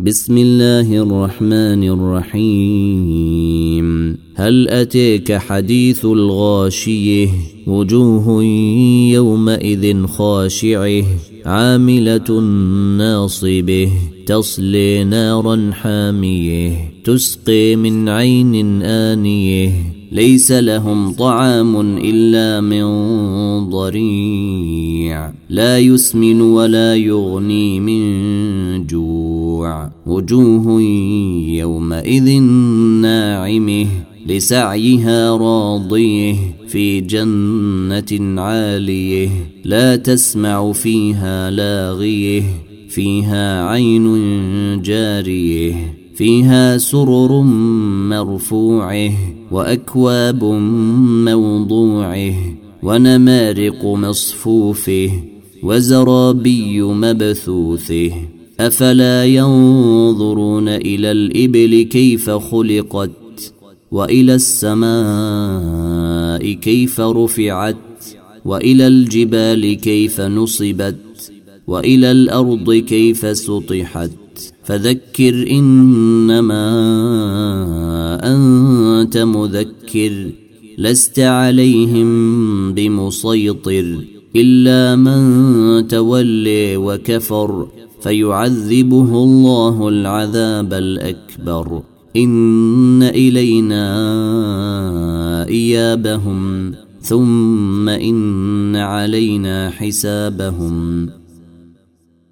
بسم الله الرحمن الرحيم. هل أتيك حديث الغاشية؟ وجوه يومئذ خاشعة عاملة ناصبة تصلي نارا حامية تسقي من عين آنية. ليس لهم طعام إلا من ضريع لا يسمن ولا يغني من وجوه يومئذ ناعمه لسعيها راضيه في جنة عاليه لا تسمع فيها لاغيه فيها عين جاريه فيها سرر مرفوعه وأكواب موضوعه ونمارق مصفوفه وزرابي مبثوثه. أفلا ينظرون إلى الإبل كيف خلقت وإلى السماء كيف رفعت وإلى الجبال كيف نصبت وإلى الأرض كيف سطحت. فذكر إنما أنت مذكر لست عليهم بمسيطر. إلا من تولي وكفر فيعذبه الله العذاب الأكبر. إن إلينا إيابهم ثم إن علينا حسابهم.